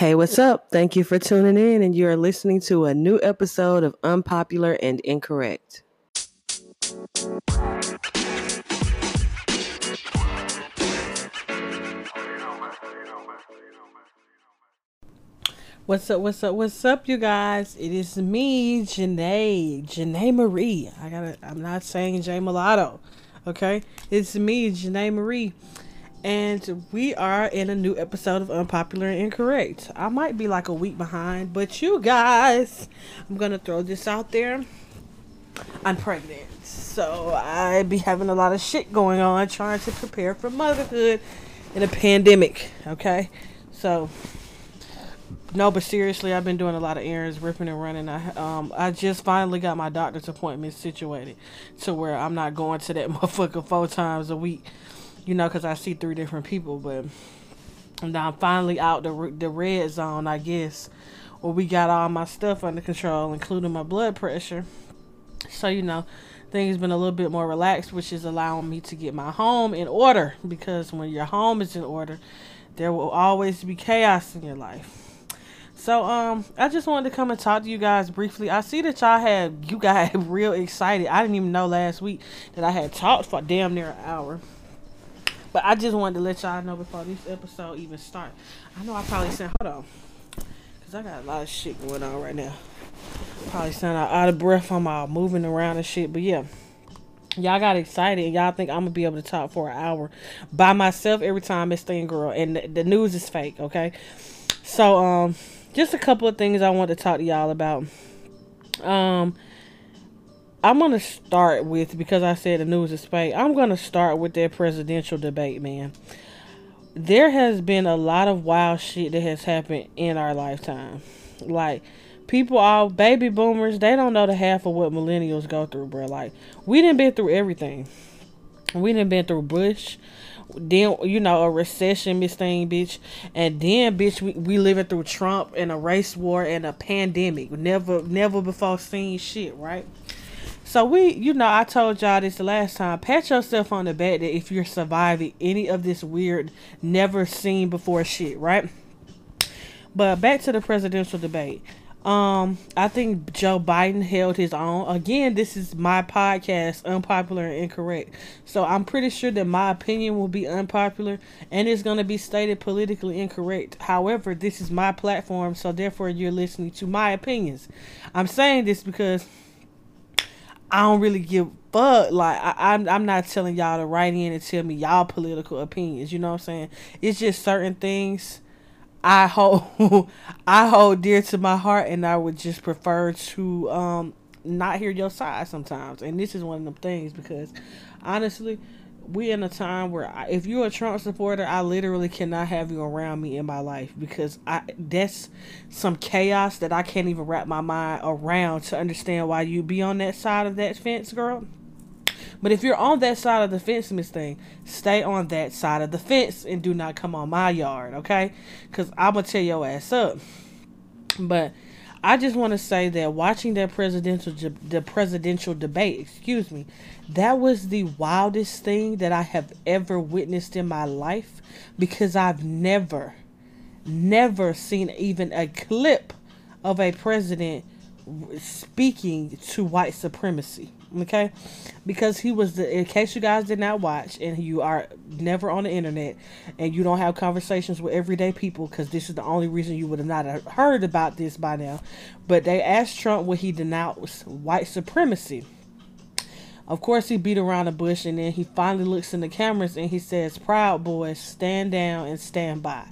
Hey, what's up? Thank you for tuning in, and you are listening to a new episode of Unpopular and Incorrect. What's up? What's up? What's up, you guys? It is me, Janae, Janae Marie. I gotta. I'm not saying Jay Mulatto, okay? It's me, Janae Marie, and we are in a new episode of Unpopular and Incorrect. I might be like a week behind, but you guys, I'm gonna throw this out there. I'm pregnant, so I be having a lot of shit going on, trying to prepare for motherhood in a pandemic. Okay, so no, but seriously, I've been doing a lot of errands, ripping and running. I um I just finally got my doctor's appointment situated to where I'm not going to that motherfucker four times a week you know, because I see three different people. But now I'm finally out the the red zone, I guess, where we got all my stuff under control, including my blood pressure. So you know, things been a little bit more relaxed, which is allowing me to get my home in order. Because when your home is in order, there will always be chaos in your life. So um I just wanted to come and talk to you guys briefly. I see that y'all had you guys real excited. I didn't even know last week that I had talked for damn near an hour. But I just wanted to let y'all know before this episode even start. I know I probably said, hold on. Because I got a lot of shit going on right now. Probably sound out of breath on my moving around and shit. But yeah. Y'all got excited y'all think I'm gonna be able to talk for an hour by myself every time this thing girl and the, the news is fake, okay? So um just a couple of things I want to talk to y'all about. Um I'm going to start with, because I said the news is fake, I'm going to start with that presidential debate, man. There has been a lot of wild shit that has happened in our lifetime. Like, people, all baby boomers, they don't know the half of what millennials go through, bro. Like, we didn't been through everything. We didn't been through Bush, then you know a recession, Miss Thing, bitch, and then bitch, we, we living through Trump and a race war and a pandemic. Never, never before seen shit, right? So we, you know, I told y'all this the last time. Pat yourself on the back that if you're surviving any of this weird, never seen before shit, right? But back to the presidential debate. Um, I think Joe Biden held his own. Again, this is my podcast, unpopular and incorrect. So I'm pretty sure that my opinion will be unpopular and it's going to be stated politically incorrect. However, this is my platform, so therefore you're listening to my opinions. I'm saying this because I don't really give fuck. Like I, am I'm, I'm not telling y'all to write in and tell me y'all political opinions. You know what I'm saying? It's just certain things I hold I hold dear to my heart, and I would just prefer to um not hear your side sometimes. And this is one of them things because honestly we in a time where I, if you're a Trump supporter, I literally cannot have you around me in my life because I that's some chaos that I can't even wrap my mind around to understand why you be on that side of that fence, girl. But if you're on that side of the fence, Miss Thing, stay on that side of the fence and do not come on my yard, okay? Because I'm gonna tear your ass up. But I just want to say that watching that presidential the presidential debate, excuse me, that was the wildest thing that I have ever witnessed in my life because I've never never seen even a clip of a president speaking to white supremacy okay? Because he was the in case you guys did not watch and you are never on the internet and you don't have conversations with everyday people because this is the only reason you would have not heard about this by now. But they asked trump would he denounced white supremacy. Of course he beat around the bush and then he finally looks in the cameras and he says proud boys stand down and stand by.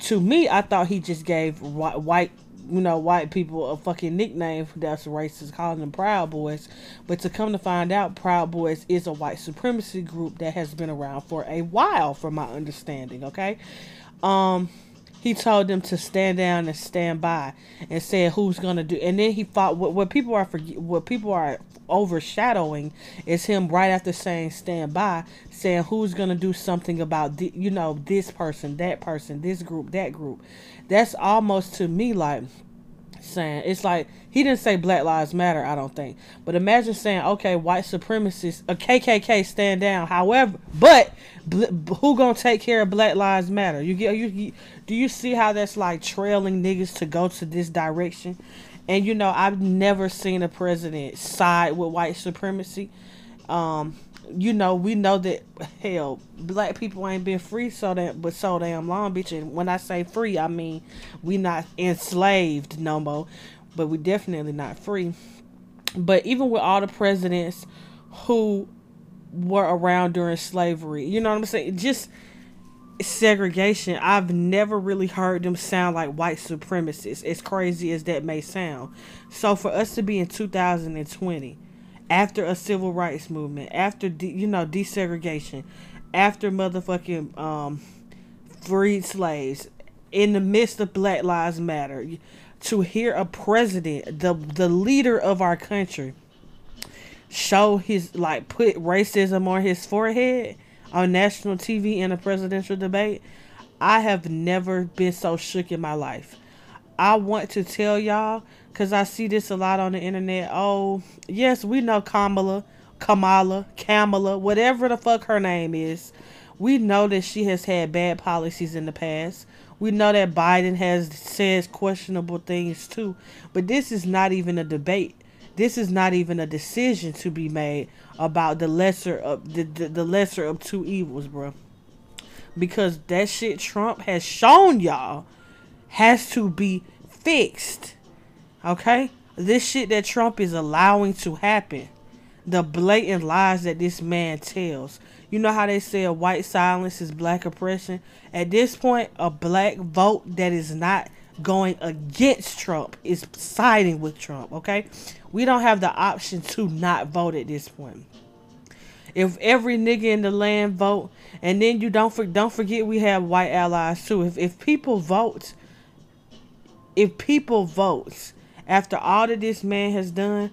To me i thought he just gave white you know, white people a fucking nickname that's racist, calling them Proud Boys. But to come to find out, Proud Boys is a white supremacy group that has been around for a while, from my understanding. Okay, um, he told them to stand down and stand by, and said who's gonna do. And then he fought. What, what people are for, what people are overshadowing is him right after saying stand by, saying who's gonna do something about the, you know this person, that person, this group, that group that's almost to me like saying it's like he didn't say Black Lives Matter, I don't think. But imagine saying, okay, white supremacists, uh, a KKK stand down. However, but who gonna take care of Black Lives Matter? You get you, you do you see how that's like trailing niggas to go to this direction? And you know, I've never seen a president side with white supremacy. Um, you know, we know that hell, black people ain't been free so that but so damn long, bitch. And when I say free, I mean we not enslaved no more, but we definitely not free. But even with all the presidents who were around during slavery, you know what I'm saying? Just segregation, I've never really heard them sound like white supremacists, as crazy as that may sound. So for us to be in 2020 after a civil rights movement, after de- you know desegregation, after motherfucking um, freed slaves, in the midst of Black Lives Matter, to hear a president, the the leader of our country, show his like put racism on his forehead on national TV in a presidential debate, I have never been so shook in my life. I want to tell y'all because I see this a lot on the internet. Oh, yes, we know Kamala, Kamala, Kamala, whatever the fuck her name is. We know that she has had bad policies in the past. We know that Biden has said questionable things too. But this is not even a debate. This is not even a decision to be made about the lesser of the, the, the lesser of two evils, bro. Because that shit Trump has shown y'all has to be fixed. Okay? This shit that Trump is allowing to happen. The blatant lies that this man tells. You know how they say a white silence is black oppression? At this point, a black vote that is not going against Trump is siding with Trump, okay? We don't have the option to not vote at this point. If every nigga in the land vote, and then you don't for, don't forget we have white allies too. If if people vote, if people vote after all that this man has done,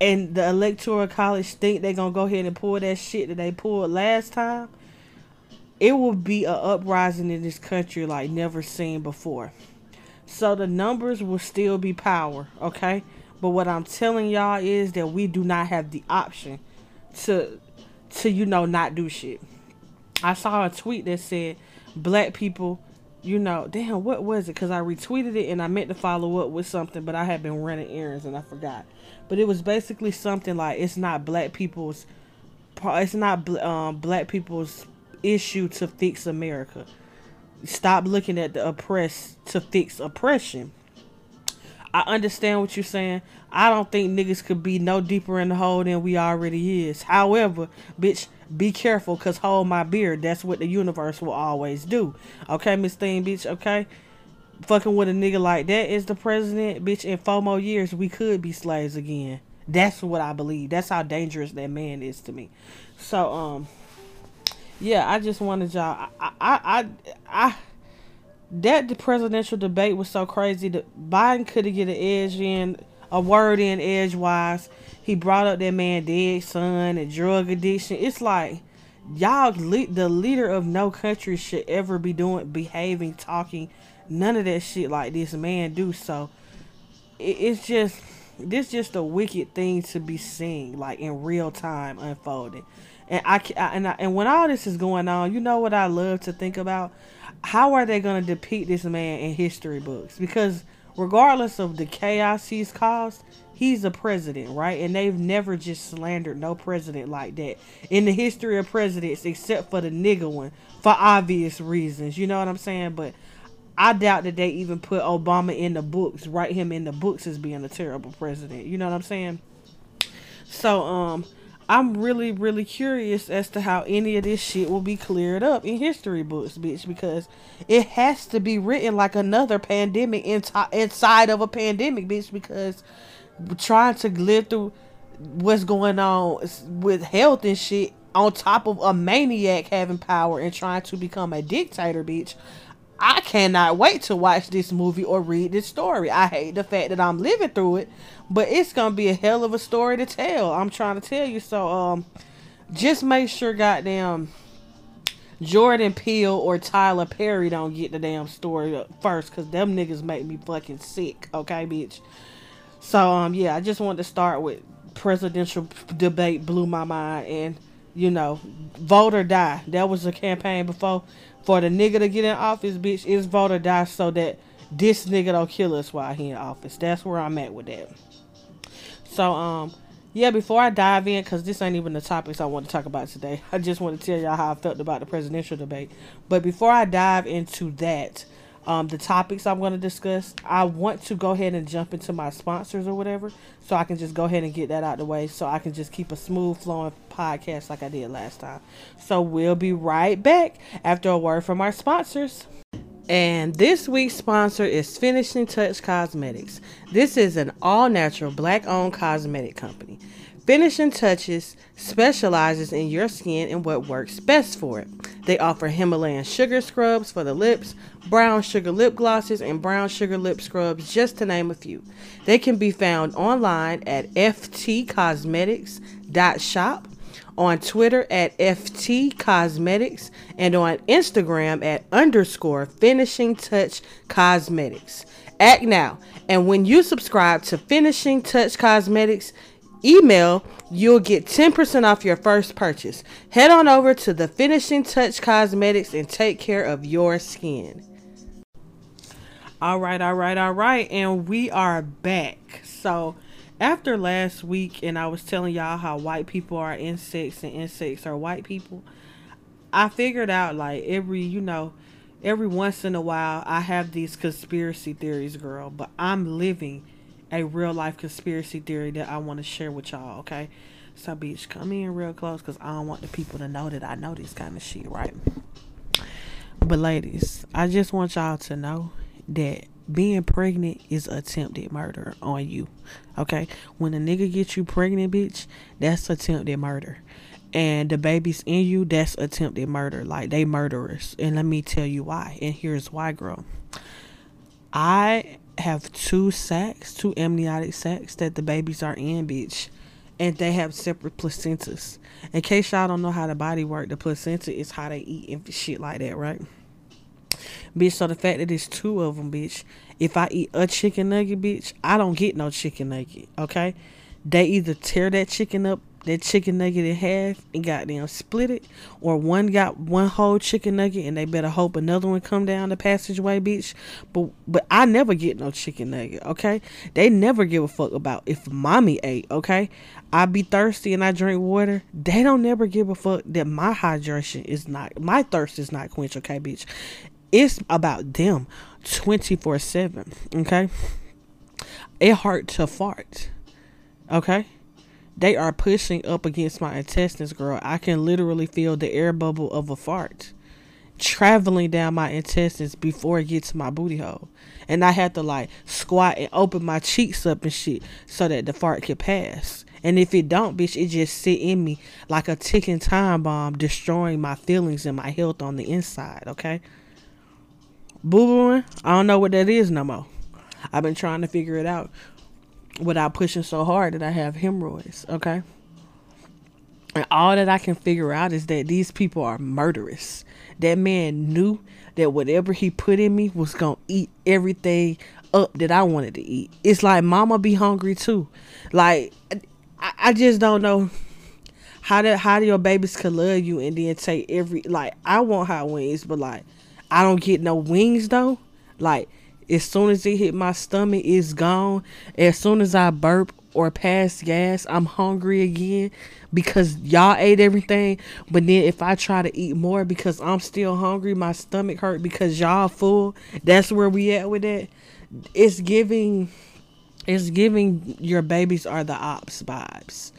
and the electoral college think they're gonna go ahead and pull that shit that they pulled last time, it will be a uprising in this country like never seen before. So the numbers will still be power, okay? But what I'm telling y'all is that we do not have the option to to you know not do shit. I saw a tweet that said black people you know, damn, what was it? Because I retweeted it and I meant to follow up with something, but I had been running errands and I forgot. But it was basically something like it's not black people's, it's not um, black people's issue to fix America. Stop looking at the oppressed to fix oppression. I understand what you're saying. I don't think niggas could be no deeper in the hole than we already is. However, bitch, be careful, cause hold my beard. That's what the universe will always do. Okay, Miss Thing, bitch. Okay, fucking with a nigga like that is the president, bitch. In four more years, we could be slaves again. That's what I believe. That's how dangerous that man is to me. So, um, yeah, I just wanted y'all. I, I, I, I that the presidential debate was so crazy that Biden could have get an edge in, a word in edgewise he brought up that man dead son and drug addiction. It's like y'all the leader of no country should ever be doing behaving talking none of that shit like this man do so it, it's just this just a wicked thing to be seeing like in real time unfolding and I, and I, and when all this is going on you know what i love to think about how are they going to depict this man in history books because regardless of the chaos he's caused he's a president, right? And they've never just slandered no president like that in the history of presidents, except for the nigga one, for obvious reasons. You know what I'm saying? But I doubt that they even put Obama in the books, write him in the books as being a terrible president. You know what I'm saying? So, um, I'm really, really curious as to how any of this shit will be cleared up in history books, bitch, because it has to be written like another pandemic inside of a pandemic, bitch, because trying to live through what's going on with health and shit on top of a maniac having power and trying to become a dictator, bitch. I cannot wait to watch this movie or read this story. I hate the fact that I'm living through it, but it's gonna be a hell of a story to tell. I'm trying to tell you. So, um, just make sure, goddamn, Jordan Peele or Tyler Perry don't get the damn story first, cause them niggas make me fucking sick. Okay, bitch. So um, yeah, I just wanted to start with presidential debate blew my mind, and you know, vote or die. That was a campaign before for the nigga to get in office, bitch. Is vote or die, so that this nigga don't kill us while he in office. That's where I'm at with that. So um yeah, before I dive in, because this ain't even the topics I want to talk about today, I just want to tell y'all how I felt about the presidential debate. But before I dive into that, um, the topics I'm going to discuss, I want to go ahead and jump into my sponsors or whatever, so I can just go ahead and get that out the way, so I can just keep a smooth flowing podcast like I did last time. So we'll be right back after a word from our sponsors. And this week's sponsor is Finishing Touch Cosmetics. This is an all natural black owned cosmetic company. Finishing Touches specializes in your skin and what works best for it. They offer Himalayan sugar scrubs for the lips, brown sugar lip glosses, and brown sugar lip scrubs, just to name a few. They can be found online at ftcosmetics.shop on Twitter at ftcosmetics, and on Instagram at underscore Finishing Touch Cosmetics. Act now, and when you subscribe to Finishing Touch Cosmetics, email, you'll get 10% off your first purchase. Head on over to the Finishing Touch Cosmetics and take care of your skin. All right, all right, all right, and we are back. So, after last week and I was telling y'all how white people are insects and insects are white people, I figured out like every, you know, every once in a while I have these conspiracy theories, girl, but I'm living a real life conspiracy theory that I want to share with y'all, okay? So, bitch, come in real close because I don't want the people to know that I know this kind of shit, right? But, ladies, I just want y'all to know that being pregnant is attempted murder on you. Okay? When a nigga gets you pregnant, bitch, that's attempted murder. And the baby's in you, that's attempted murder. Like they murderers. And let me tell you why. And here's why, girl. I have two sacs, two amniotic sacs that the babies are in, bitch. And they have separate placentas. In case y'all don't know how the body work, the placenta is how they eat and shit like that, right? Bitch, so the fact that it's two of them, bitch, if I eat a chicken nugget, bitch, I don't get no chicken nugget, okay? They either tear that chicken up, that chicken nugget in half and goddamn split it, or one got one whole chicken nugget and they better hope another one come down the passageway, bitch. But but I never get no chicken nugget, okay? They never give a fuck about if mommy ate, okay? I be thirsty and I drink water. They don't never give a fuck that my hydration is not my thirst is not quenched, okay, bitch. It's about them 24 7. Okay? It hurt to fart. Okay? They are pushing up against my intestines, girl. I can literally feel the air bubble of a fart traveling down my intestines before it gets to my booty hole. And I had to like squat and open my cheeks up and shit so that the fart could pass. And if it don't, bitch, it just sit in me like a ticking time bomb, destroying my feelings and my health on the inside, okay? boo booing, I don't know what that is no more. I've been trying to figure it out without pushing so hard that I have hemorrhoids, okay? And all that I can figure out is that these people are murderous. That man knew that whatever he put in me was going to eat everything up that I wanted to eat. It's like mama be hungry too. Like I, I just don't know how do how do your babies could love you and then take every like I want hot wings, but like I don't get no wings though. Like as soon as it hit my stomach, it's gone. As soon as I burp or pass gas, I'm hungry again because y'all ate everything. But then if I try to eat more because I'm still hungry, my stomach hurt because y'all full. That's where we at with it. It's giving it's giving your babies are the ops vibes.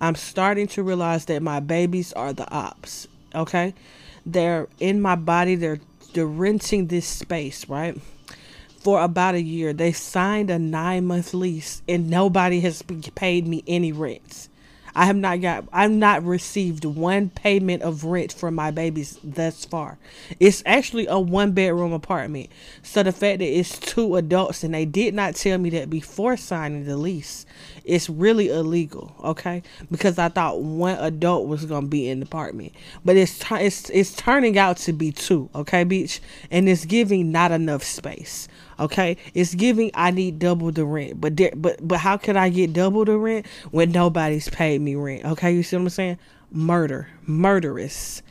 I'm starting to realize that my babies are the ops. Okay? They're in my body, they're they're renting this space, right? For about a year. They signed a nine month lease and nobody has paid me any rents. I have not got I've not received one payment of rent for my babies thus far. It's actually a one bedroom apartment. So the fact that it's two adults and they did not tell me that before signing the lease, it's really illegal, okay? Because I thought one adult was going to be in the apartment. But it's it's it's turning out to be two, okay, beach, and it's giving not enough space. Okay, it's giving I need double the rent, but there, but but how can I get double the rent when nobody's paid me rent? Okay, you see what I'm saying? Murder, murderous,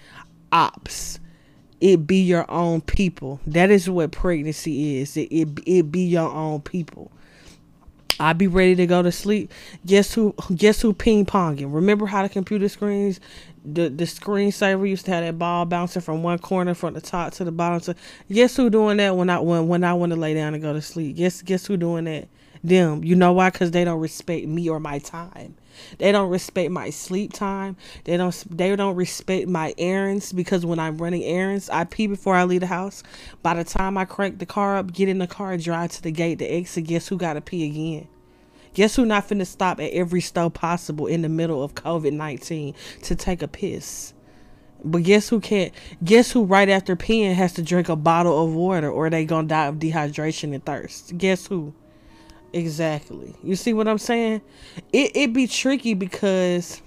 ops. It be your own people. That is what pregnancy is. It it, it be your own people. I be ready to go to sleep. Guess who? Guess who? Ping ponging. Remember how the computer screens, the the screensaver used to have that ball bouncing from one corner from the top to the bottom. So guess who doing that when I when when I want to lay down and go to sleep? Guess guess who doing that? Them. You know why? Cause they don't respect me or my time. They don't respect my sleep time. They don't they don't respect my errands because when I'm running errands, I pee before I leave the house. By the time I crank the car up, get in the car, drive to the gate, the exit, guess who gotta pee again? Guess who not finna stop at every stove possible in the middle of COVID nineteen to take a piss? But guess who can't? Guess who right after peeing has to drink a bottle of water or they gonna die of dehydration and thirst? Guess who? Exactly. You see what I'm saying? It it be tricky because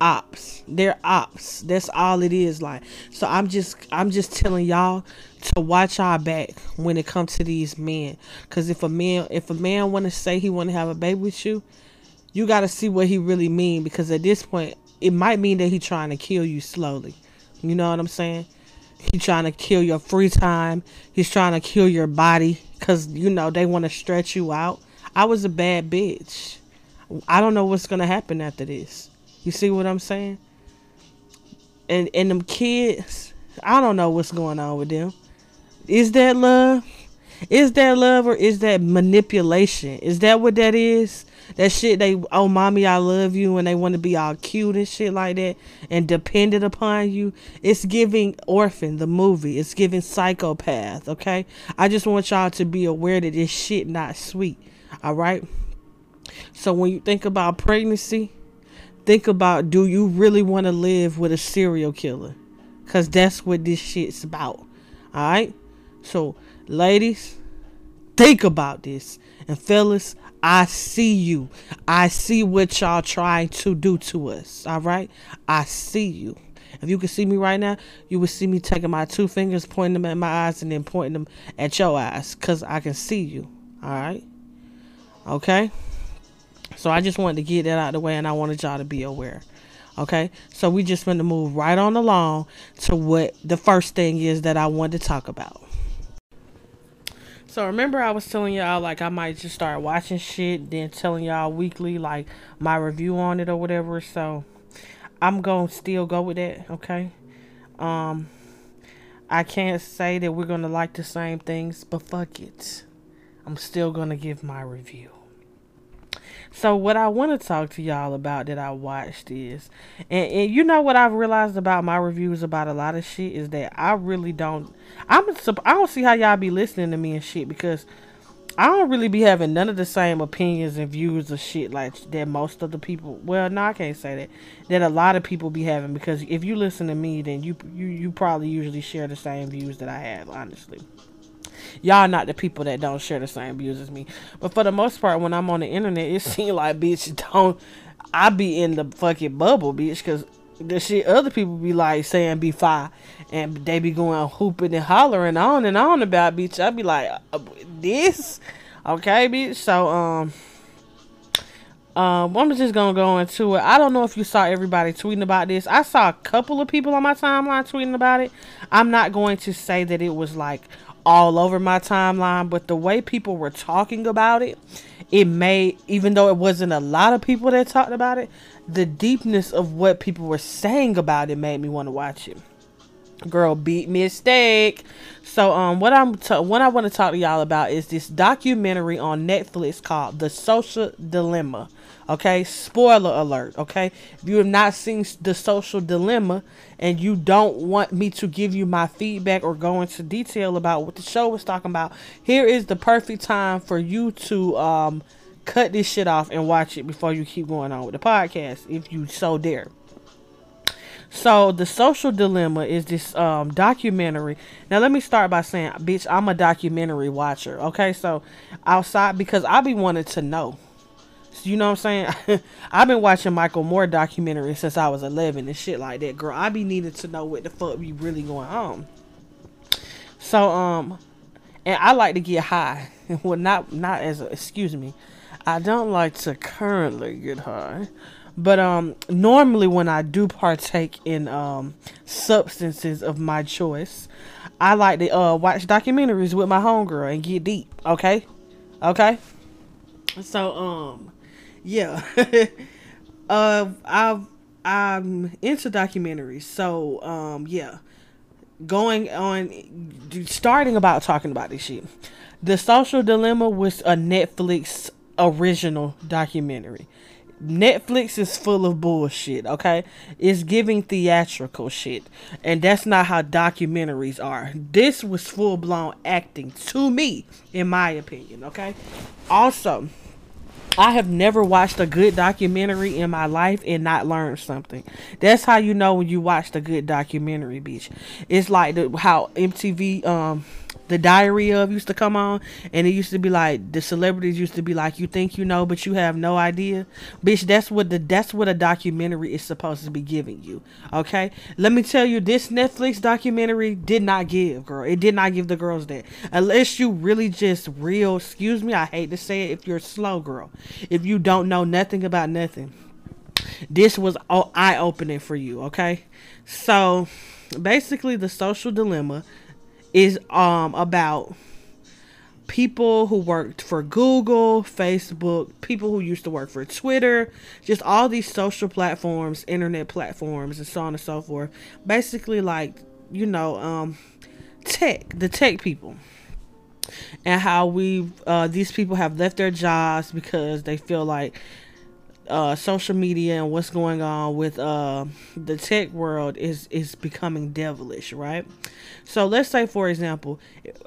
ops. They're ops. That's all it is like. So I'm just I'm just telling y'all to watch our back when it comes to these men. Cause if a man if a man wanna say he wanna have a baby with you, you gotta see what he really mean because at this point it might mean that he trying to kill you slowly. You know what I'm saying? He's trying to kill your free time. He's trying to kill your body because, you know, they want to stretch you out. I was a bad bitch. I don't know what's to happen after this. You see what I'm saying? And, and them kids, I don't know what's going on with them. Is that love? Is that love or is that manipulation? Is that what that is? That shit they oh mommy I love you and they want to be all cute and shit like that and dependent upon you. It's giving Orphan the movie. It's giving Psychopath, okay? I just want y'all to be aware that this shit not sweet. All right? So when you think about pregnancy, think about do you really want to live with a serial killer? Cuz that's what this shit's about. All right? So ladies, think about this. And fellas, I see you. I see what y'all trying to do to us. All right? I see you. If you could see me right now, you would see me taking my two fingers, pointing them at my eyes, and then pointing them at your eyes because I can see you. All right? Okay? So I just wanted to get that out of the way and I wanted y'all to be aware. Okay? So we just going to move right on along to what the first thing is that I wanted to talk about. So remember I was telling y'all like I might just start watching shit, then telling y'all weekly like my review on it or whatever. So I'm gonna still go with that, okay? Um I can't say that we're gonna like the same things, but fuck it. I'm still gonna give my review. So what I want to talk to y'all about that I watched is, and, and you know what I've realized about my reviews about a lot of shit is that I really don't. I'm I don't see how y'all be listening to me and shit because I don't really be having none of the same opinions and views of shit like that most of the people. Well, no, I can't say that. That a lot of people be having because if you listen to me, then you you you probably usually share the same views that I have. Honestly y'all not the people that don't share the same views as me. But for the most part, when I'm on the internet, it seems like bitch don't. I be in the fucking bubble, bitch, because the shit other people be like saying be fine, and they be going hooping and hollering on and on about bitch. I be like uh, this, okay, bitch. So um. Um, I'm just gonna go into it. I don't know if you saw everybody tweeting about this. I saw a couple of people on my timeline tweeting about it. I'm not going to say that it was like all over my timeline, but the way people were talking about it, it made, even though it wasn't a lot of people that talked about it, the deepness of what people were saying about it made me want to watch it. Girl beat mistake. So um what I'm what I want to talk to y'all about is this documentary on Netflix called The Social Dilemma. Okay, spoiler alert. Okay, if you have not seen The Social Dilemma and you don't want me to give you my feedback or go into detail about what the show was talking about, here is the perfect time for you to um cut this shit off and watch it before you keep going on with the podcast, if you so dare. So the social dilemma is this um, documentary. Now let me start by saying, bitch, I'm a documentary watcher. Okay, so outside because I be wanting to know. You know what I'm saying? I've been watching Michael Moore documentaries since I was 11 and shit like that, girl. I be needing to know what the fuck be really going on. So um, and I like to get high. well, not not as a, excuse me. I don't like to currently get high. But um, normally when I do partake in um, substances of my choice, I like to uh, watch documentaries with my homegirl and get deep. Okay, okay. So um, yeah. uh, I've I'm into documentaries. So um, yeah, going on, starting about talking about this shit. The Social Dilemma was a Netflix original documentary. Netflix is full of bullshit, okay? It's giving theatrical shit. And that's not how documentaries are. This was full blown acting to me, in my opinion, okay? Also, I have never watched a good documentary in my life and not learned something. That's how you know when you watched a good documentary, bitch. It's like the, how MTV um the diary of used to come on and it used to be like the celebrities used to be like you think you know but you have no idea. Bitch that's what the that's what a documentary is supposed to be giving you okay? Let me tell you this netflix documentary did not give girl. It did not give the girls that. Unless you really just real excuse me i hate to say it if you're slow girl. If you don't know nothing about nothing this was eye opening for you okay? So basically the social dilemma is um about people who worked for Google, Facebook, people who used to work for Twitter, just all these social platforms, internet platforms, and so on and so forth. Basically, like, you know, um, tech, the tech people. And how we, uh, these people have left their jobs because they feel like uh, social media and what's going on with uh, the tech world is is becoming devilish, right? So let's say, for example,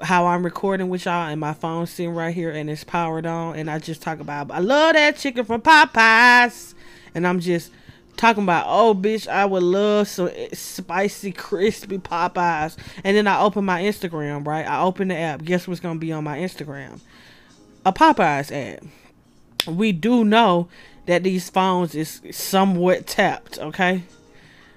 how I'm recording with y'all and my phone's sitting right here and it's powered on, and I just talk about I love that chicken from Popeyes, and I'm just talking about oh bitch I would love some spicy crispy Popeyes, and then I open my Instagram, right? I open the app. Guess what's gonna be on my Instagram? A Popeyes ad. We do know that these phones is somewhat tapped, okay?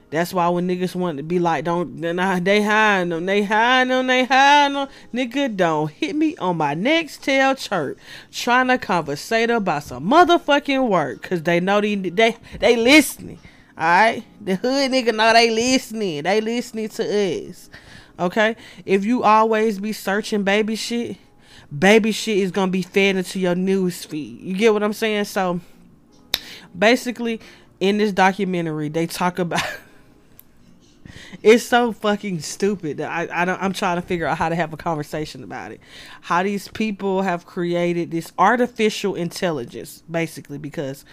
That's why when niggas want to be like, don't, nah, they hiding them, they hiding them, they hiding them. Nigga, don't hit me on my Nextel chirp trying to conversate about some motherfucking work because they know they, they, they listening. Alright? The hood nigga know they listening. They listening to us. Okay? If you always be searching baby shit, baby shit is gonna be fed into your news feed. You get what I'm saying? So, basically in this documentary they talk about it's so fucking stupid that I, I don't I'm trying to figure out how to have a conversation about it. How these people have created this artificial intelligence, basically, because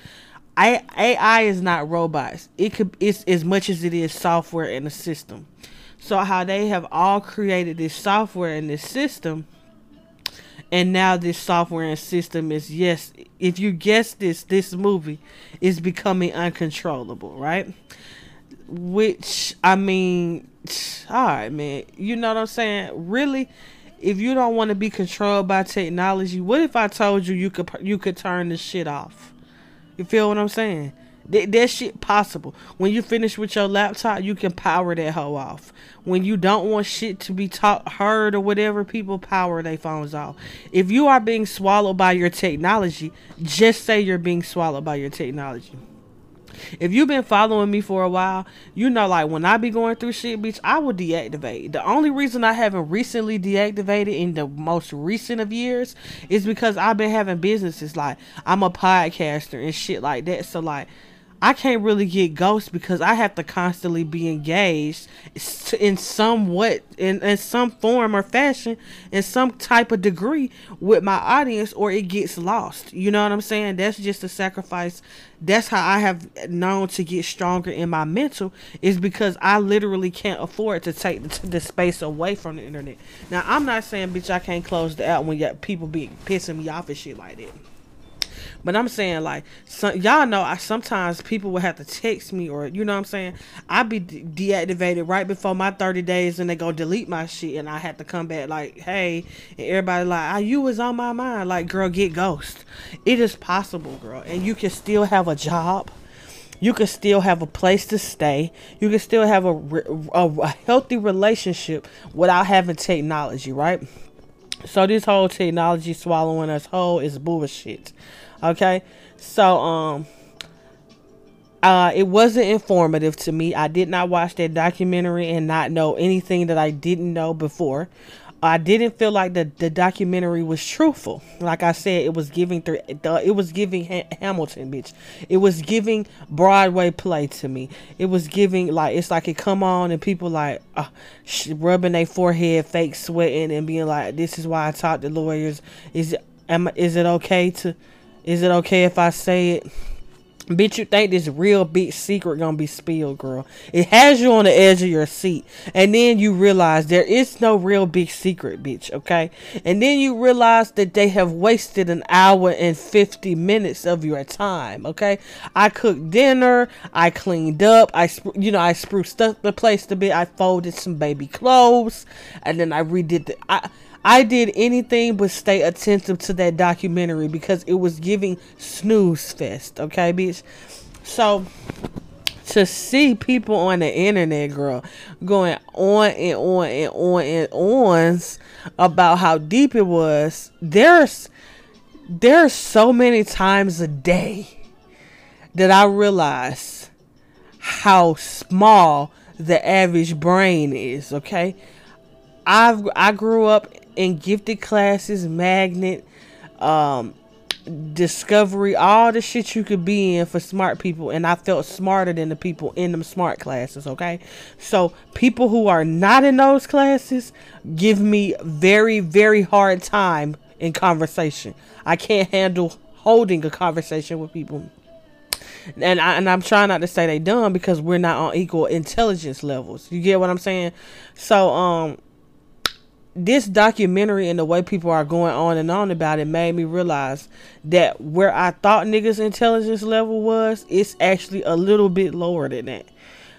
I, AI is not robots. It could it's as much as it is software in a system. So how they have all created this software in this system and now this software and system is yes if you guess this this movie is becoming uncontrollable right? Which i mean all right man. You know what i'm saying? Really if you don't want to be controlled by technology what if i told you you could you could turn this shit off? You feel what i'm saying that, that shit possible. When you finish with your laptop, you can power that hoe off. When you don't want shit to be taught, heard or whatever, people power their phones off. If you are being swallowed by your technology, just say you're being swallowed by your technology. If you've been following me for a while, you know, like when I be going through shit, bitch, I will deactivate. The only reason I haven't recently deactivated in the most recent of years is because I've been having businesses. Like I'm a podcaster and shit like that. So like I can't really get ghosts because I have to constantly be engaged in somewhat in, in some form or fashion in some type of degree with my audience or it gets lost. You know what I'm saying? That's just a sacrifice. That's how I have known to get stronger in my mental is because I literally can't afford to take the, the space away from the internet. Now I'm not saying bitch I can't close the app when people be pissing me off and shit like that. But I'm saying like, some, y'all know, I sometimes people will have to text me or you know what I'm saying. I'd be de- deactivated right before my 30 days, and they go delete my shit, and I have to come back like, hey, and everybody like, ah, you was on my mind. Like, girl, get ghost. It is possible, girl, and you can still have a job you can still have a place to stay. You can still have a, a, a, healthy relationship without having technology, right? So this whole technology swallowing us whole is bullshit. Okay? So um uh it wasn't informative to me. I did not watch that documentary and not know anything that I didn't know before. I didn't feel like the, the documentary was truthful. Like I said, it was giving through it was giving ha- Hamilton, bitch. It was giving Broadway play to me. It was giving like it's like it come on and people like uh, sh- rubbing their forehead, fake sweating, and being like, "This is why I talk to lawyers." Is am is it okay to is it okay if I say it? Bitch, you think this real big secret gonna be spilled, girl. It has you on the edge of your seat. And then you realize there is no real big secret, bitch, okay? And then you realize that they have wasted an hour and 50 minutes of your time, okay? I cooked dinner, I cleaned up, I, you know, I spruced up the place a bit, I folded some baby clothes, and then I redid the, I, I did anything but stay attentive to that documentary because it was giving snooze fest, okay, bitch? So to see people on the internet, girl, going on and on and on and ons about how deep it was, there's there's so many times a day that I realize how small the average brain is, okay? I've I grew up in gifted classes, magnet, um, discovery, all the shit you could be in for smart people, and I felt smarter than the people in them smart classes. Okay, so people who are not in those classes give me very, very hard time in conversation. I can't handle holding a conversation with people. And, I, and I'm trying not to say they dumb because we're not on equal intelligence levels. You get what I'm saying? So um this documentary and the way people are going on and on about it made me realize that where I thought niggas' intelligence level was, it's actually a little bit lower than that.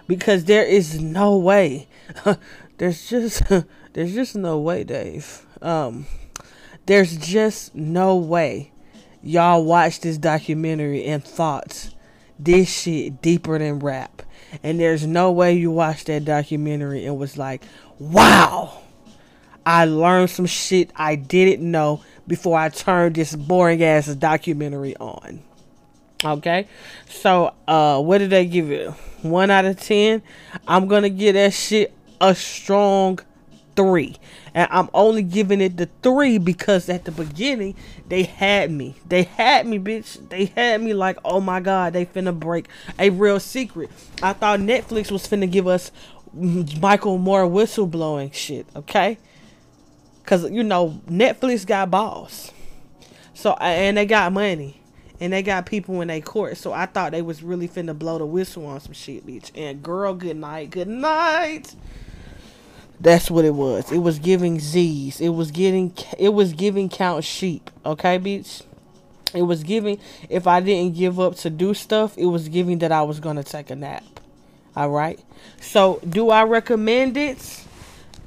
Because there is no way. there's just there's just no way, Dave. Um there's just no way y'all watched this documentary and thought this shit deeper than rap. And there's no way you watched that documentary and was like, wow I learned some shit I didn't know before I turned this boring ass documentary on. Okay, so uh, what did they give it? One out of ten. I'm gonna give that shit a strong three, and I'm only giving it the three because at the beginning they had me. They had me, bitch. They had me like, oh my god, they finna break a real secret. I thought Netflix was finna give us Michael Moore whistleblowing shit. Okay Cause you know Netflix got balls, so and they got money, and they got people in their court. So I thought they was really finna blow the whistle on some shit, bitch. And girl, good night, good night. That's what it was. It was giving Z's. It was getting. It was giving count sheep. Okay, bitch. It was giving. If I didn't give up to do stuff, it was giving that I was gonna take a nap. All right. So do I recommend it?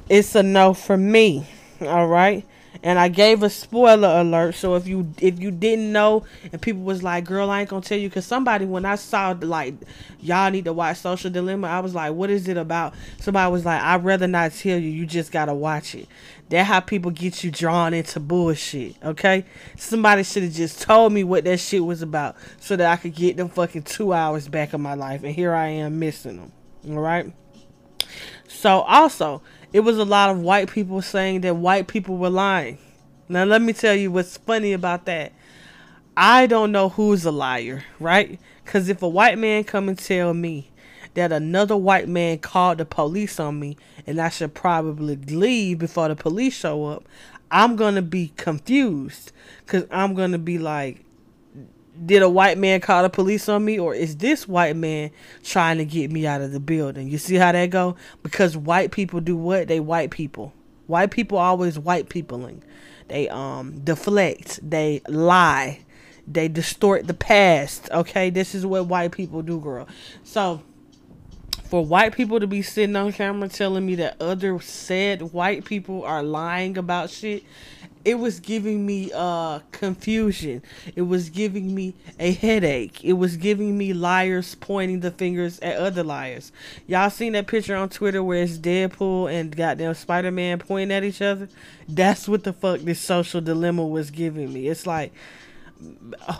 It's a no for me. All right. And I gave a spoiler alert, so if you if you didn't know, and people was like, "Girl, I ain't gonna tell you," because somebody when I saw like, y'all need to watch Social Dilemma, I was like, "What is it about?" Somebody was like, "I'd rather not tell you. You just gotta watch it." That how people get you drawn into bullshit. Okay, somebody should have just told me what that shit was about, so that I could get them fucking two hours back of my life, and here I am missing them. All right. So also it was a lot of white people saying that white people were lying. Now let me tell you what's funny about that. I don't know who's a liar, right? Cuz if a white man come and tell me that another white man called the police on me and I should probably leave before the police show up, I'm going to be confused cuz I'm going to be like did a white man call the police on me or is this white man trying to get me out of the building? You see how that go? Because white people do what? They white people. White people always white peopling. They um deflect. They lie. They distort the past. Okay, this is what white people do, girl. So for white people to be sitting on camera telling me that other said white people are lying about shit it was giving me uh confusion. It was giving me a headache. It was giving me liars pointing the fingers at other liars. Y'all seen that picture on twitter where it's deadpool and goddamn spider-man pointing at each other? That's what the fuck this social dilemma was giving me. It's like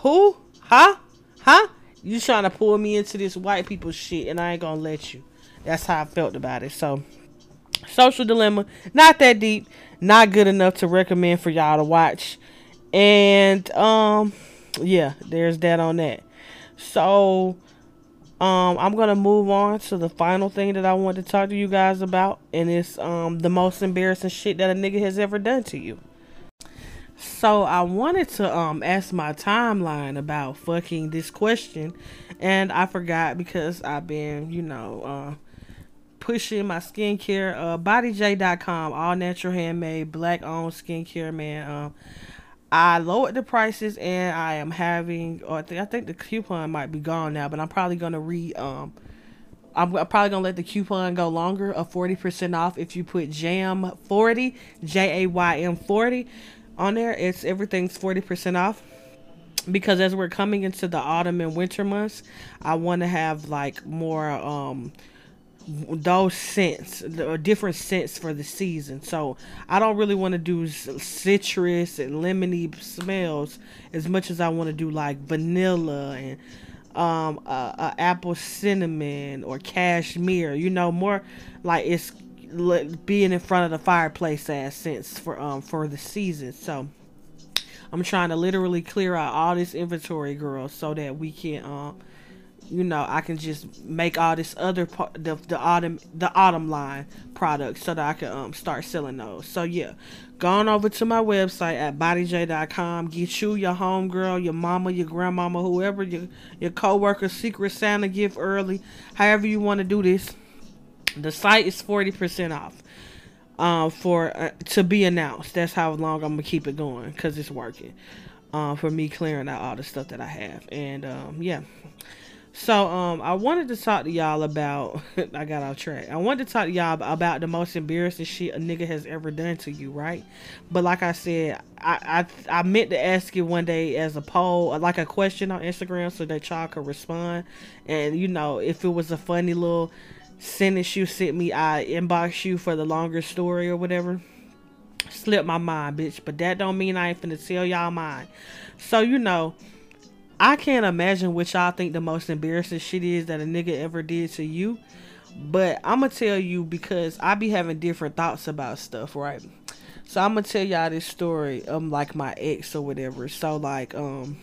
who? Huh? Huh? You trying to pull me into this white people shit and i ain't gonna let you. That's how i felt about it. So social dilemma not that deep not good enough to recommend for y'all to watch. And um yeah, there's that on that. So um I'm gonna move on to the final thing that I want to talk to you guys about, and it's um the most embarrassing shit that a nigga has ever done to you. So I wanted to um ask my timeline about fucking this question, and I forgot because I've been, you know, uh pushing my skincare. Uh, BodyJay.com, all natural, handmade, black owned skincare, man. Um, I lowered the prices and I am having, or I think, I think the coupon might be gone now, but I'm probably gonna re um. I'm probably gonna let the coupon go longer of 40% off if you put jam 40 j-a-y-m 40 on there it's everything's 40% off because as we're coming into the autumn and winter months i want to have like more um those scents or different scents for the season. So I don't really want to do citrus and lemony smells as much as I want to do like vanilla and um uh, uh, apple cinnamon or cashmere. You know, more like it's being in front of the fireplace as scents for um for the season. So I'm trying to literally clear out all this inventory, girls, so that we can um you know, I can just make all this other part, the the autumn the autumn line products so that I can um start selling those. So yeah, go on over to my website at bodyjay.com. Get you your homegirl, your mama, your grandmama, whoever your your coworker, secret Santa gift early, however you want to do this. The site is forty percent off. Uh, for uh, to be announced. That's how long I'm gonna keep it going because it's working. Uh, for me clearing out all the stuff that I have, and um, yeah. So um I wanted to talk to y'all about I got off track. I wanted to talk to y'all about the most embarrassing shit a nigga has ever done to you, right? But like I said, I I, I meant to ask you one day as a poll, like a question on Instagram so that y'all could respond. And you know, if it was a funny little sentence you sent me, I inbox you for the longer story or whatever. Slip my mind, bitch. But that don't mean I ain't finna tell y'all mine. So you know I can't imagine what y'all think the most embarrassing shit is that a nigga ever did to you. But I'm gonna tell you because I be having different thoughts about stuff, right? So I'm gonna tell y'all this story um like my ex or whatever. So like um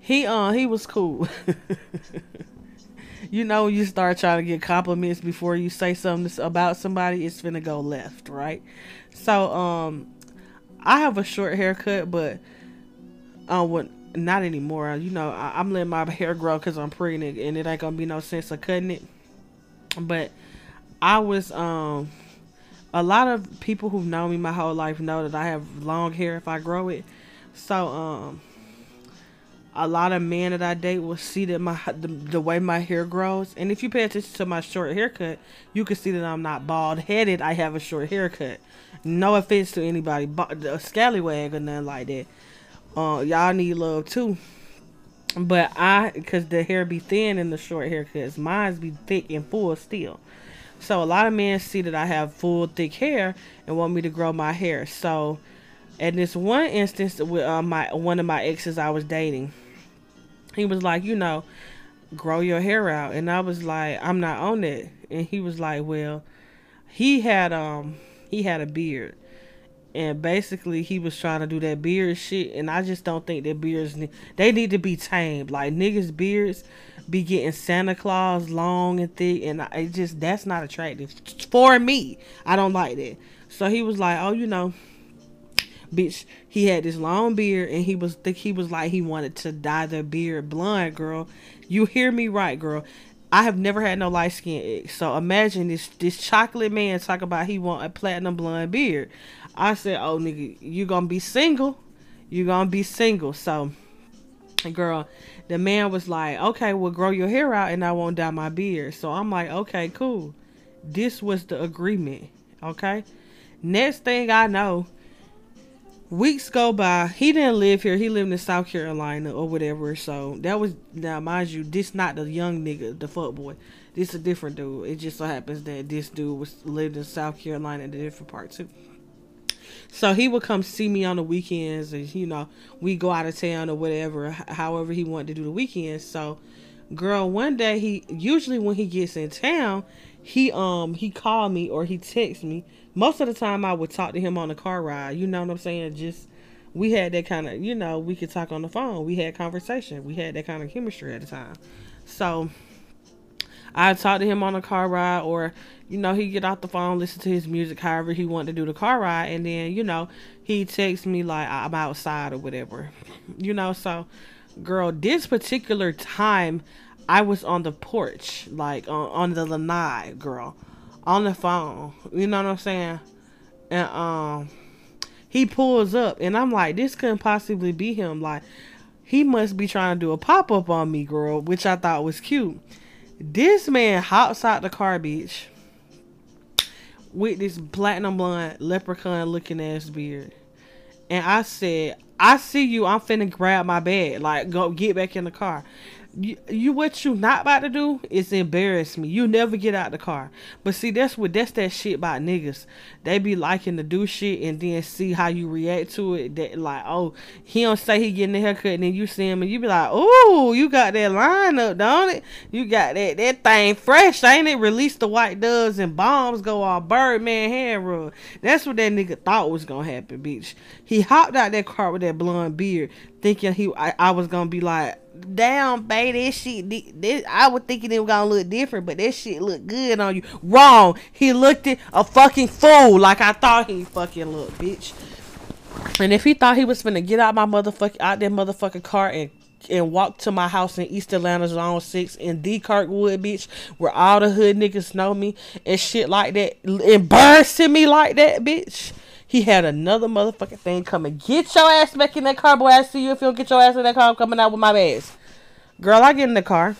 he uh he was cool. you know you start trying to get compliments before you say something about somebody, it's gonna go left, right? So um I have a short haircut, but uh when not anymore. You know, I, am letting my hair grow because I'm pregnant, and it ain't gonna be no sense of cutting it. But I was um, a lot of people who've known me my whole life know that I have long hair if I grow it. So um, a lot of men that I date will see that my the, the way my hair grows, and if you pay attention to my short haircut, you can see that I'm not bald headed. I have a short haircut. No offense to anybody, but a scallywag or nothing like that uh, y'all need love too. But I, cause the hair be thin in the short haircuts, mine's be thick and full still. So a lot of men see that I have full thick hair and want me to grow my hair. So, in this one instance with uh, my one of my exes I was dating, he was like, you know, grow your hair out, and I was like, I'm not on it. And he was like, well, he had um he had a beard, and basically he was trying to do that beard shit and i just don't think that beards they need to be tamed. Like niggas beards be getting santa claus long and thick and it just that's not attractive for me. I don't like that. So he was like oh you know bitch he had this long beard and he was think he was like he wanted to dye the beard blonde girl. You hear me right girl. I have never had no light skin ex. So imagine this this chocolate man talk about he want a platinum blonde beard. I said, "Oh nigga, you gonna be single? You gonna be single?" So girl, the man was like, okay, well, grow your hair out and I won't dye my beard. So I'm like, okay, cool. This was the agreement. Okay. Next thing I know, weeks go by. He didn't live here. He lived in South Carolina or whatever. So that was now, mind you, this not the young nigga, the fuck boy. This a different dude. It just so happens that this dude was lived in South Carolina in a different part too. So he would come see me on the weekends, and you know we go out of town or whatever. However he wanted to do the weekends. So, girl, one day he usually when he gets in town, he um he called me or he texts me. Most of the time I would talk to him on the car ride. You know what I'm saying? Just we had that kind of you know we could talk on the phone. We had conversation. We had that kind of chemistry at the time. So I talk to him on a car ride, or you know, he get off the phone, listen to his music, however he want to do the car ride, and then you know, he texts me like I'm outside or whatever, you know. So, girl, this particular time, I was on the porch, like on, on the lanai, girl, on the phone. You know what I'm saying? And um, he pulls up, and I'm like, this couldn't possibly be him. Like, he must be trying to do a pop up on me, girl, which I thought was cute. This man hops out the car, bitch, with this platinum blonde leprechaun looking ass beard. And I said, I see you. I'm finna grab my bag. Like, go get back in the car you, you what you not about to do is embarrass me. You never get out the car. But see, that's what that's that shit about niggas. They be liking to do shit and then see how you react to it. That like, oh, he don't say he getting a haircut, and then you see him and you be like, oh, you got that line up, don't it? You got that that thing fresh, ain't it? Release the white doves and bombs go all Birdman hair rub. That's what that nigga thought was gonna happen, bitch. He hopped out that car with that blonde beard, thinking he I, I was gonna be like damn, baby, this shit, this, I was thinking it was gonna look different, but this shit look good on you. Wrong. He looked at a fucking fool like I thought he fucking looked, bitch. And if he thought he was gonna get out my motherfucking out that motherfucking car and and walk to my house in East Atlanta Zone 6 in D Kirkwood, bitch, where all the hood niggas know me and shit like that, embarrassing me like that, bitch. He had another motherfucking thing coming. Get your ass back in that car, boy. I see you if you don't get your ass in that car. I'm coming out with my bags. Girl, I get in the car.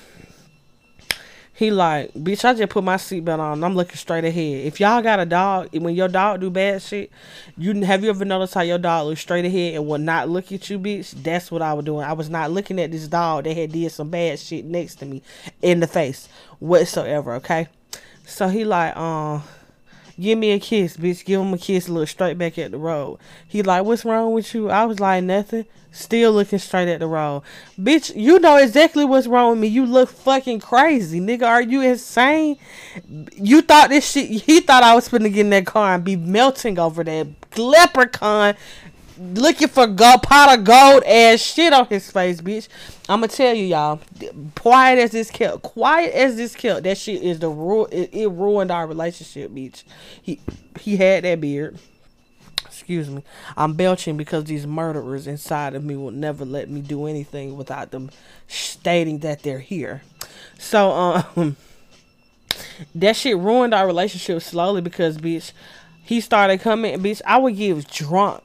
He like, bitch, I just put my seatbelt on. I'm looking straight ahead. If y'all got a dog, when your dog do bad shit, you have you ever noticed how your dog looks straight ahead and will not look at you, bitch? That's what I was doing. I was not looking at this dog that had did some bad shit next to me in the face whatsoever. Okay, so he like, um. Uh, Give me a kiss, bitch. Give him a kiss, look straight back at the road. He like, what's wrong with you? I was like, nothing. Still looking straight at the road. Bitch, you know exactly what's wrong with me. You look fucking crazy, nigga. Are you insane? You thought this shit, he thought I was finna get in that car and be melting over that leprechaun looking for gold, pot of gold ass shit on his face, bitch. I'ma tell you, y'all. Quiet as this kept, quiet as this kept. That shit is the rule. It, it ruined our relationship, bitch. He he had that beard. Excuse me. I'm belching because these murderers inside of me will never let me do anything without them stating that they're here. So um, that shit ruined our relationship slowly because, bitch he started coming, bitch. I would give drunk,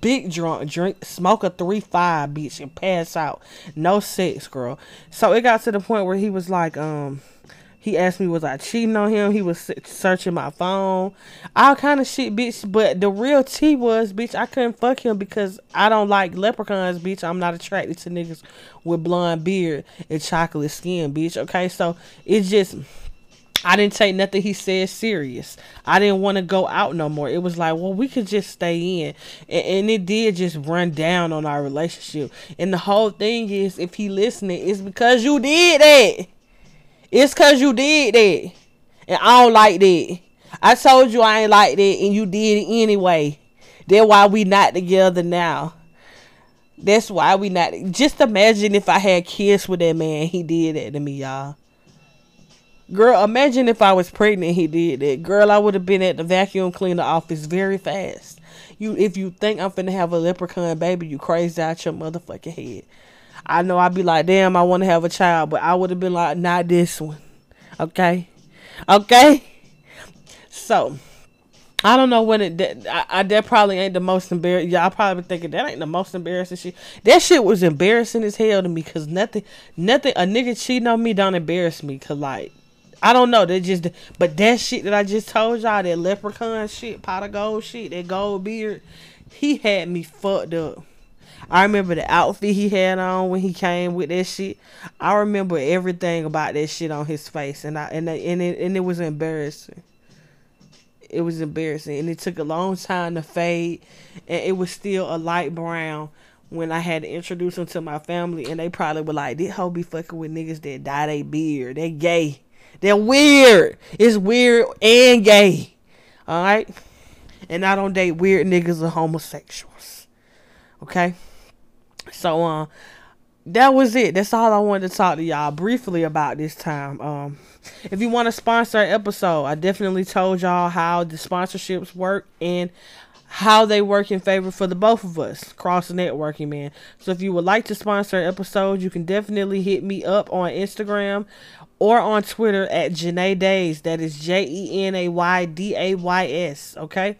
big drunk, drink, smoke a three five, bitch, and pass out. No sex, girl. So it got to the point where he was like, um, he asked me was I cheating on him. He was searching my phone, all kind of shit, bitch. But the real tea was, bitch, I couldn't fuck him because I don't like leprechauns, bitch. I'm not attracted to niggas with blonde beard and chocolate skin, bitch. Okay, so it's just I didn't take nothing he said serious. I didn't want to go out no more. It was like, well, we could just stay in. And, and, it did just run down on our relationship. And the whole thing is, if he listening, it's because you did that. It's because you did that. And I don't like that. I told you I ain't like that, and you did it anyway. That's why we not together now. That's why we not. Just imagine if I had kids with that man. He did that to me, y'all. Girl, imagine if I was pregnant he did that. Girl, I would have been at the vacuum cleaner office very fast. You if you think I'm finna have a leprechaun baby, you crazy out your motherfucking head. I know I'd be like, damn, I wanna have a child, but I would have been like, not this one. Okay? Okay? So I don't know when it. That, I, I that probably ain't the most embarrassing. Y'all probably thinking that ain't the most embarrassing shit. That shit was embarrassing as hell to me because nothing, nothing. A nigga cheating on me don't embarrass me. Cause like, I don't know. They just. But that shit that I just told y'all, that leprechaun shit, pot of gold shit, that gold beard, he had me fucked up. I remember the outfit he had on when he came with that shit. I remember everything about that shit on his face, and I and and it, and it was embarrassing it was embarrassing and it took a long time to fade and it was still a light brown when I had to introduce him to my family and they probably were like, This hoe be fucking with niggas that dye they beard. They gay. They're weird. It's weird and gay. Alright? And I don't date weird niggas or homosexuals. Okay? So uh that was it. That's all I wanted to talk to y'all briefly about this time. Um, if you want to sponsor an episode, I definitely told y'all how the sponsorships work and how they work in favor for the both of us cross networking man so if you would like to sponsor an episode you can definitely hit me up on instagram or on Twitter at Jenay Days. That is J E N A Y D A Y S. Okay.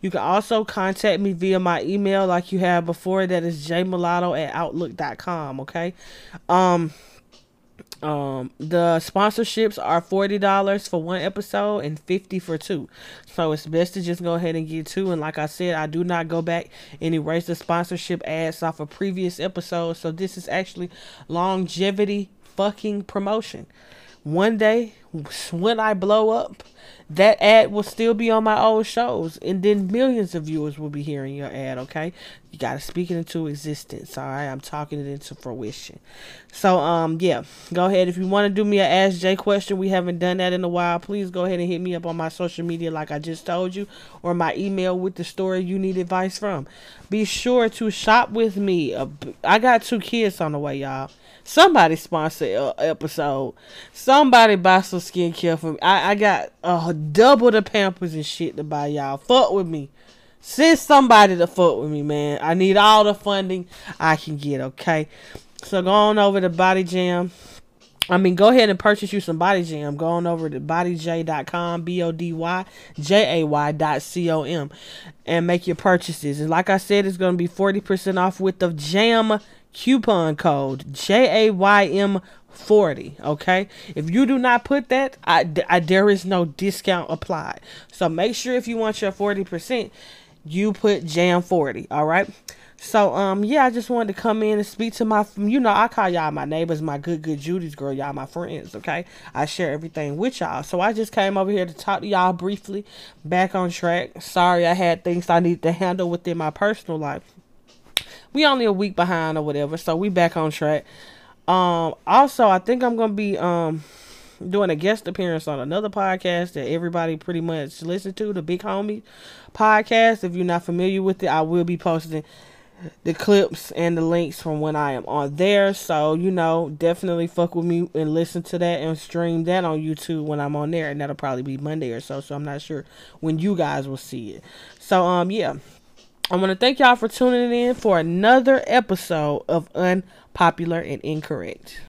You can also contact me via my email like you have before. That is jmulatto at outlook.com. Okay. Um, um, the sponsorships are forty dollars for one episode and fifty for two. So it's best to just go ahead and get two. And like I said, I do not go back and erase the sponsorship ads off of previous episodes. So this is actually longevity fucking promotion one day when I blow up, that ad will still be on my old shows, and then millions of viewers will be hearing your ad. Okay, you gotta speak it into existence. All right, I'm talking it into fruition. So, um, yeah, go ahead if you want to do me a Ask Jay question. We haven't done that in a while. Please go ahead and hit me up on my social media, like I just told you, or my email with the story you need advice from. Be sure to shop with me. I got two kids on the way, y'all. Somebody sponsor episode. Somebody buy some skincare for me. I, I got uh, double the pampers and shit to buy y'all. Fuck with me. Send somebody to fuck with me, man. I need all the funding I can get, okay? So go on over to Body Jam. I mean, go ahead and purchase you some Body Jam. Go on over to bodyjay.com, B O D Y J A Y dot C O M, and make your purchases. And like I said, it's going to be 40% off with the Jam coupon code J A Y M 40 okay? If you do not put that I, I, there is no discount applied. So make sure if you want your 40% you put jam 40 all right? So um yeah i just wanted to come in and speak to my you know i call y'all my neighbors my good good judy's girl y'all my friends okay? I share everything with y'all. So i just came over here to talk to y'all briefly back on track. Sorry i had things i need to handle within my personal life we only a week behind or whatever, so we back on track. Um, also, I think I'm gonna be um doing a guest appearance on another podcast that everybody pretty much listen to, the Big Homie podcast. If you're not familiar with it, I will be posting the clips and the links from when I am on there. So, you know, definitely fuck with me and listen to that and stream that on YouTube when I'm on there. And that'll probably be Monday or so. So I'm not sure when you guys will see it. So, um, yeah. I want to thank y'all for tuning in for another episode of Unpopular and Incorrect.